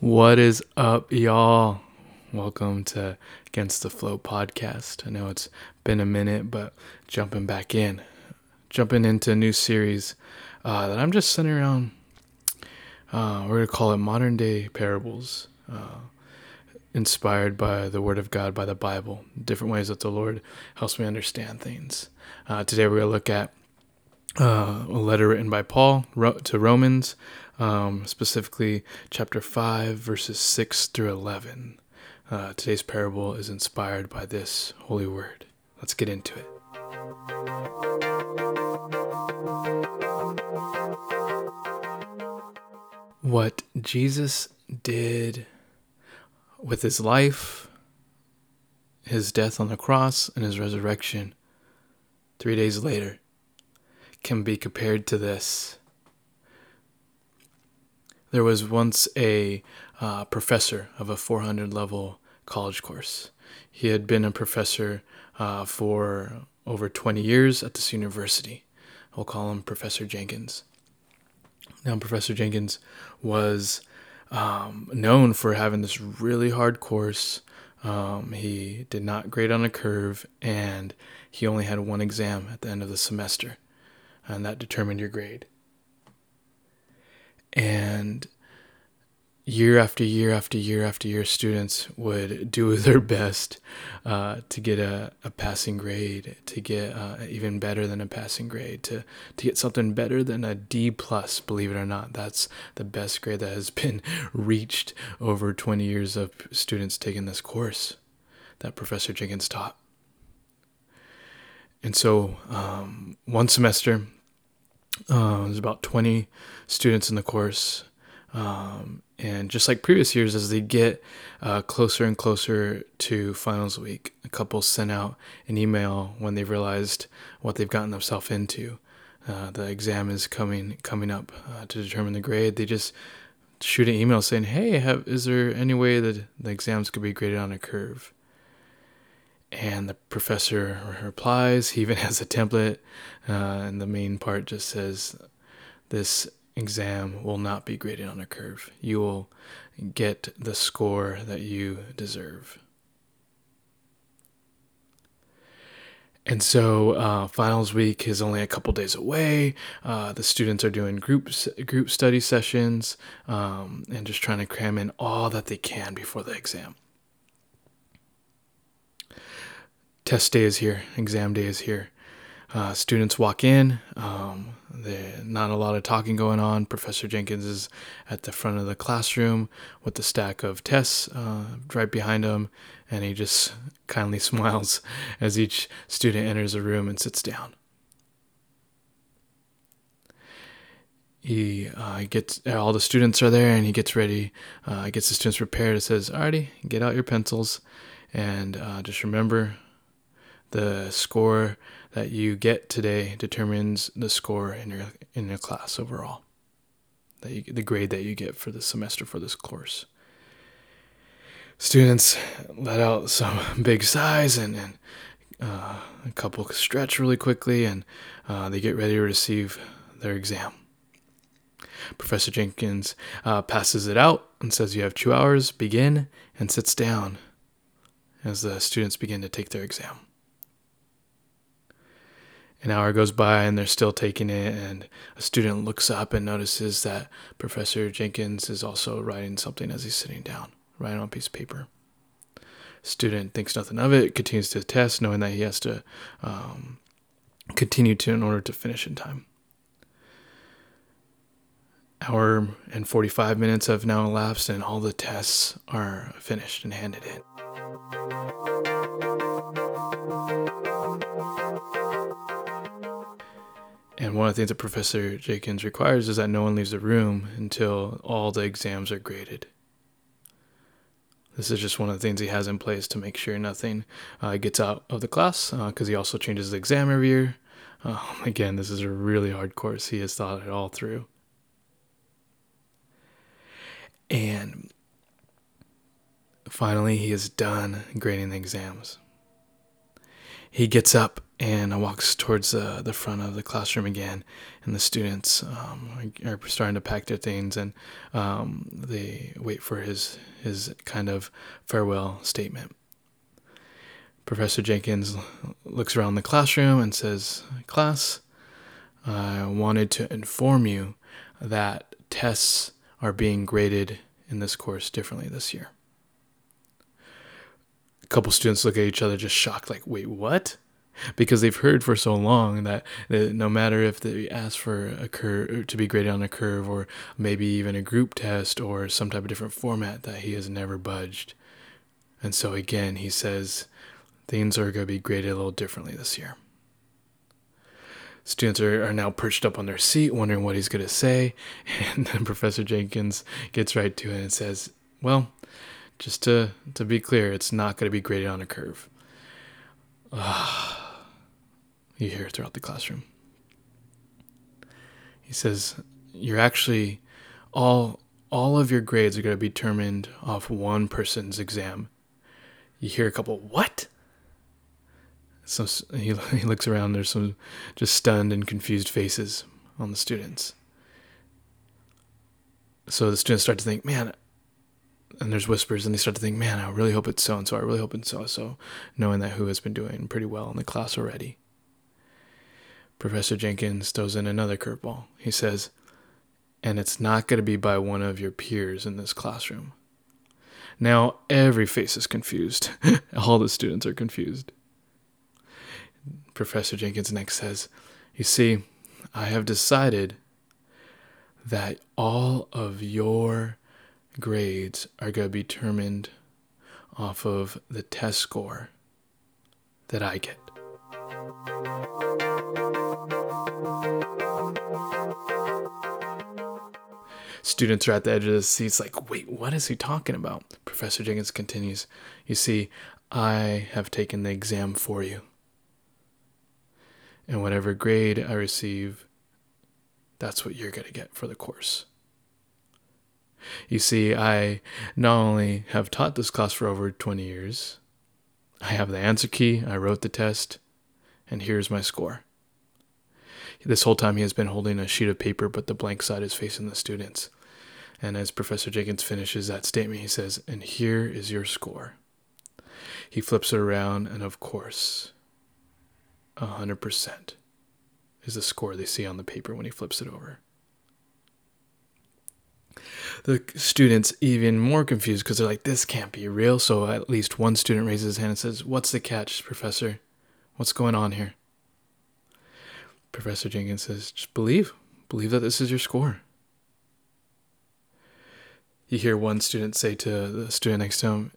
What is up, y'all? Welcome to Against the Flow podcast. I know it's been a minute, but jumping back in, jumping into a new series uh, that I'm just centering around. Uh, we're going to call it Modern Day Parables, uh, inspired by the Word of God, by the Bible, different ways that the Lord helps me understand things. Uh, today, we're going to look at uh, a letter written by Paul to Romans, um, specifically chapter 5, verses 6 through 11. Uh, today's parable is inspired by this holy word. Let's get into it. What Jesus did with his life, his death on the cross, and his resurrection three days later can be compared to this. There was once a uh, professor of a 400 level college course. He had been a professor uh, for over 20 years at this university. We'll call him Professor Jenkins. Now, Professor Jenkins was um, known for having this really hard course. Um, he did not grade on a curve, and he only had one exam at the end of the semester and that determined your grade. And year after year after year after year, students would do their best uh, to get a, a, passing grade, to get uh, even better than a passing grade, to, to get something better than a D plus. Believe it or not, that's the best grade that has been reached over 20 years of students taking this course that Professor Jenkins taught. And so, um, one semester, uh, there's about 20 students in the course. Um, and just like previous years, as they get uh, closer and closer to finals week, a couple sent out an email when they realized what they've gotten themselves into. Uh, the exam is coming coming up uh, to determine the grade. They just shoot an email saying, "Hey, have, is there any way that the exams could be graded on a curve?" And the professor replies. He even has a template, uh, and the main part just says, "This exam will not be graded on a curve. You will get the score that you deserve." And so, uh, finals week is only a couple days away. Uh, the students are doing group group study sessions um, and just trying to cram in all that they can before the exam. Test day is here, exam day is here. Uh, students walk in. Um, not a lot of talking going on. Professor Jenkins is at the front of the classroom with the stack of tests uh, right behind him, and he just kindly smiles as each student enters the room and sits down. He uh, gets all the students are there, and he gets ready. Uh, gets the students prepared. It says, "Alrighty, get out your pencils, and uh, just remember the score that you get today determines the score in your in your class overall. That you, the grade that you get for the semester for this course. Students let out some big sighs and, and uh, a couple stretch really quickly, and uh, they get ready to receive their exam. Professor Jenkins uh, passes it out and says, You have two hours, begin, and sits down as the students begin to take their exam an hour goes by and they're still taking it and a student looks up and notices that professor jenkins is also writing something as he's sitting down writing on a piece of paper. Student thinks nothing of it continues to test knowing that he has to um, continue to in order to finish in time. Hour and 45 minutes have now elapsed and all the tests are finished and handed in And one of the things that Professor Jenkins requires is that no one leaves the room until all the exams are graded. This is just one of the things he has in place to make sure nothing uh, gets out of the class because uh, he also changes the exam every year. Uh, again, this is a really hard course. He has thought it all through. And finally, he is done grading the exams. He gets up and walks towards uh, the front of the classroom again, and the students um, are starting to pack their things, and um, they wait for his his kind of farewell statement. Professor Jenkins looks around the classroom and says, "Class, I wanted to inform you that tests are being graded in this course differently this year." Couple students look at each other, just shocked, like, "Wait, what?" because they've heard for so long that, that no matter if they ask for a curve to be graded on a curve or maybe even a group test or some type of different format that he has never budged and so again he says things are going to be graded a little differently this year students are, are now perched up on their seat wondering what he's going to say and then professor jenkins gets right to it and says well just to, to be clear it's not going to be graded on a curve you hear it throughout the classroom. He says, You're actually all all of your grades are going to be determined off one person's exam. You hear a couple, what? So he, he looks around, there's some just stunned and confused faces on the students. So the students start to think, man, and there's whispers, and they start to think, man, I really hope it's so and so. I really hope it's so and so, knowing that who has been doing pretty well in the class already. Professor Jenkins throws in another curveball. He says, and it's not going to be by one of your peers in this classroom. Now, every face is confused. All the students are confused. Professor Jenkins next says, You see, I have decided that all of your grades are going to be determined off of the test score that I get. Students are at the edge of the seats, like, wait, what is he talking about? Professor Jenkins continues, You see, I have taken the exam for you. And whatever grade I receive, that's what you're going to get for the course. You see, I not only have taught this class for over 20 years, I have the answer key, I wrote the test, and here's my score. This whole time he has been holding a sheet of paper, but the blank side is facing the students. And as Professor Jenkins finishes that statement, he says, And here is your score. He flips it around, and of course, 100% is the score they see on the paper when he flips it over the students even more confused because they're like, this can't be real. So at least one student raises his hand and says, What's the catch, Professor? What's going on here? Professor Jenkins says, Just believe. Believe that this is your score. You hear one student say to the student next to him,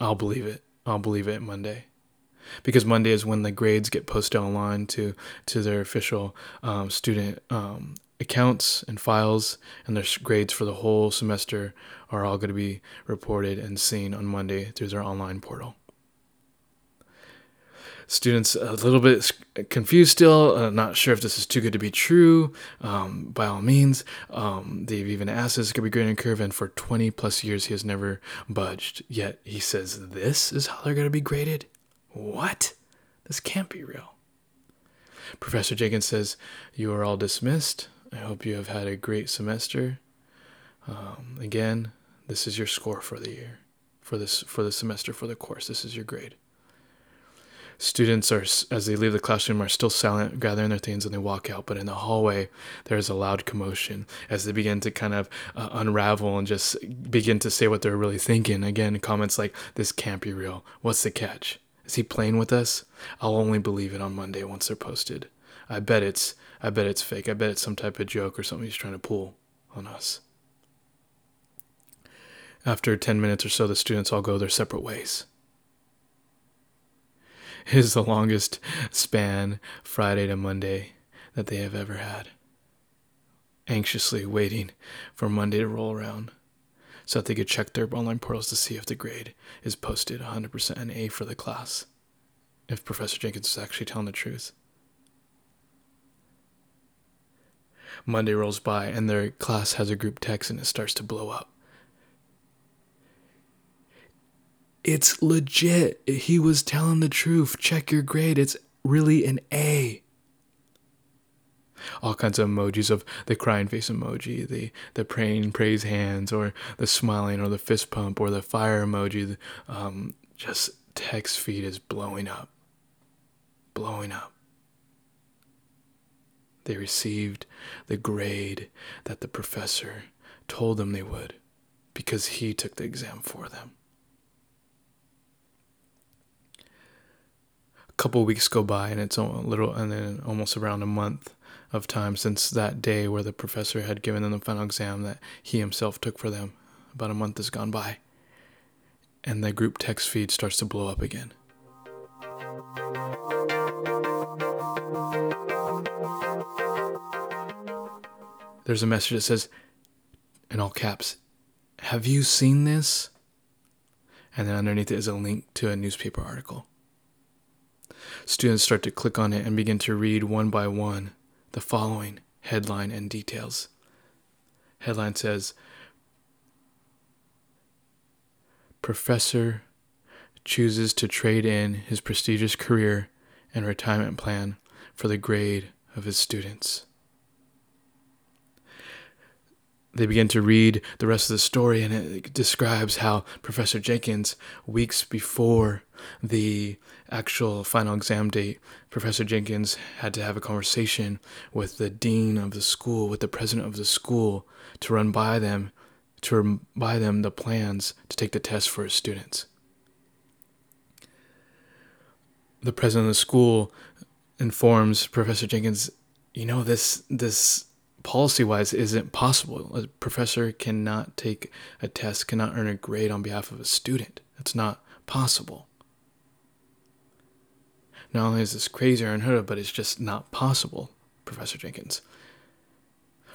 I'll believe it. I'll believe it Monday. Because Monday is when the grades get posted online to, to their official um, student um, accounts and files and their grades for the whole semester are all going to be reported and seen on Monday through their online portal. Students a little bit confused still, uh, not sure if this is too good to be true. Um, by all means, um, they've even asked this could be grading curve, and for 20 plus years he has never budged. Yet he says this is how they're going to be graded. What? This can't be real. Professor Jenkins says, You are all dismissed. I hope you have had a great semester. Um, again, this is your score for the year, for this for the semester for the course. This is your grade. Students are, as they leave the classroom, are still silent, gathering their things, and they walk out. But in the hallway, there is a loud commotion as they begin to kind of uh, unravel and just begin to say what they're really thinking. Again, comments like, "This can't be real. What's the catch? Is he playing with us? I'll only believe it on Monday once they're posted." I bet it's I bet it's fake. I bet it's some type of joke or something he's trying to pull on us. After 10 minutes or so, the students all go their separate ways. It is the longest span, Friday to Monday, that they have ever had. Anxiously waiting for Monday to roll around so that they could check their online portals to see if the grade is posted 100% an A for the class, if Professor Jenkins is actually telling the truth. Monday rolls by and their class has a group text and it starts to blow up. It's legit. He was telling the truth. Check your grade. It's really an A. All kinds of emojis of the crying face emoji, the, the praying praise hands, or the smiling, or the fist pump, or the fire emoji. Um, just text feed is blowing up. Blowing up. They received the grade that the professor told them they would because he took the exam for them. A couple weeks go by and it's a little and then almost around a month of time since that day where the professor had given them the final exam that he himself took for them. About a month has gone by. And the group text feed starts to blow up again. There's a message that says, in all caps, Have you seen this? And then underneath it is a link to a newspaper article. Students start to click on it and begin to read one by one the following headline and details. Headline says Professor chooses to trade in his prestigious career and retirement plan for the grade of his students they begin to read the rest of the story, and it describes how Professor Jenkins, weeks before the actual final exam date, Professor Jenkins had to have a conversation with the dean of the school, with the president of the school, to run by them, to run by them the plans to take the test for his students. The president of the school informs Professor Jenkins, you know, this this policy wise isn't possible. A professor cannot take a test, cannot earn a grade on behalf of a student. It's not possible. Not only is this crazy or unheard of, but it's just not possible, Professor Jenkins.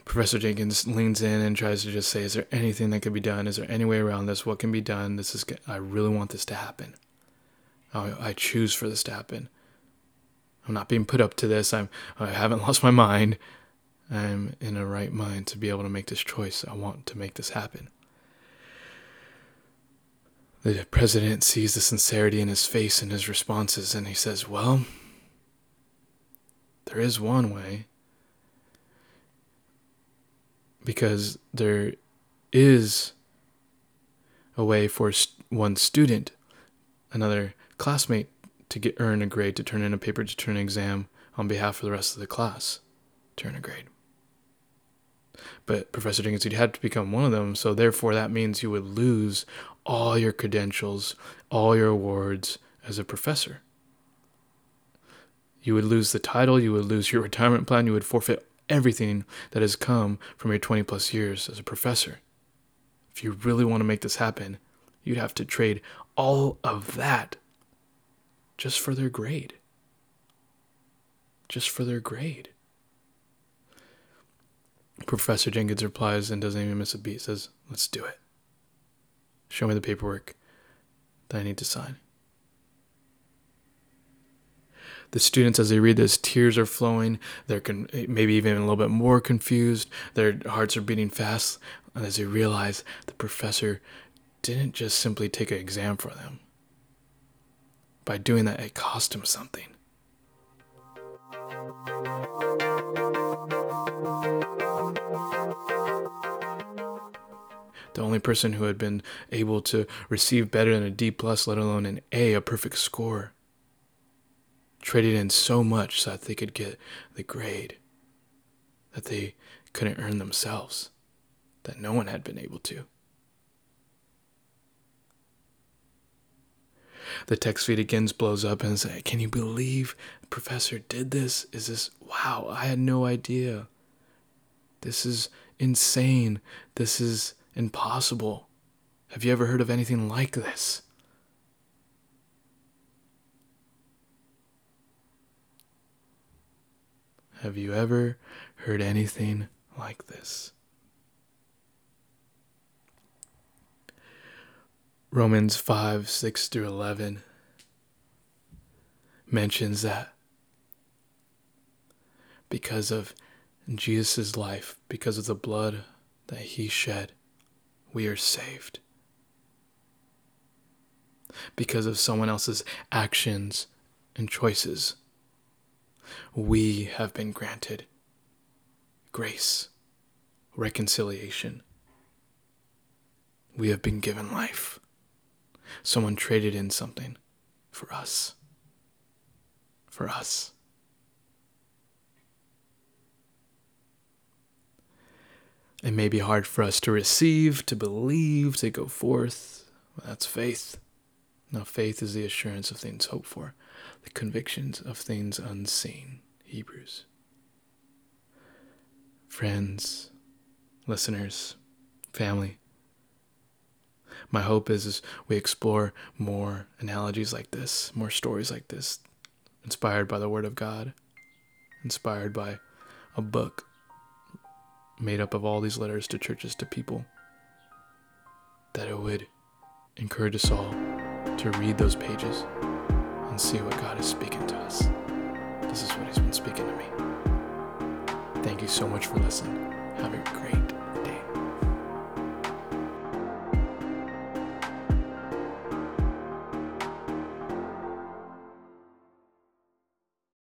Professor Jenkins leans in and tries to just say, Is there anything that could be done? Is there any way around this? What can be done? This is, I really want this to happen. I, I choose for this to happen. I'm not being put up to this. I'm, I haven't lost my mind. I'm in a right mind to be able to make this choice. I want to make this happen. The president sees the sincerity in his face and his responses, and he says, Well, there is one way. Because there is a way for one student, another classmate, to get earn a grade, to turn in a paper, to turn an exam on behalf of the rest of the class, turn a grade. But Professor Jenkins, you'd have to become one of them. So therefore, that means you would lose all your credentials, all your awards as a professor. You would lose the title, you would lose your retirement plan, you would forfeit everything that has come from your 20 plus years as a professor. If you really want to make this happen, you'd have to trade all of that just for their grade. Just for their grade. Professor Jenkins replies and doesn't even miss a beat, says, Let's do it. Show me the paperwork that I need to sign. The students, as they read this, tears are flowing. They're con- maybe even a little bit more confused. Their hearts are beating fast as they realize the professor didn't just simply take an exam for them. By doing that, it cost him something. The only person who had been able to receive better than a D plus, let alone an A, a perfect score. Traded in so much so that they could get the grade that they couldn't earn themselves, that no one had been able to. The text feed again blows up and says, Can you believe the professor did this? Is this, wow, I had no idea. This is insane. This is impossible. Have you ever heard of anything like this? Have you ever heard anything like this? Romans 5 6 through 11 mentions that because of Jesus' life, because of the blood that he shed, we are saved. because of someone else's actions and choices. We have been granted grace, reconciliation. We have been given life. Someone traded in something for us. For us. It may be hard for us to receive, to believe, to go forth. That's faith. Now, faith is the assurance of things hoped for, the convictions of things unseen. Hebrews. Friends, listeners, family, my hope is, is we explore more analogies like this, more stories like this, inspired by the Word of God, inspired by a book made up of all these letters to churches to people, that it would encourage us all to read those pages and see what God is speaking to us. This is what He's been speaking to me. Thank you so much for listening. Have a great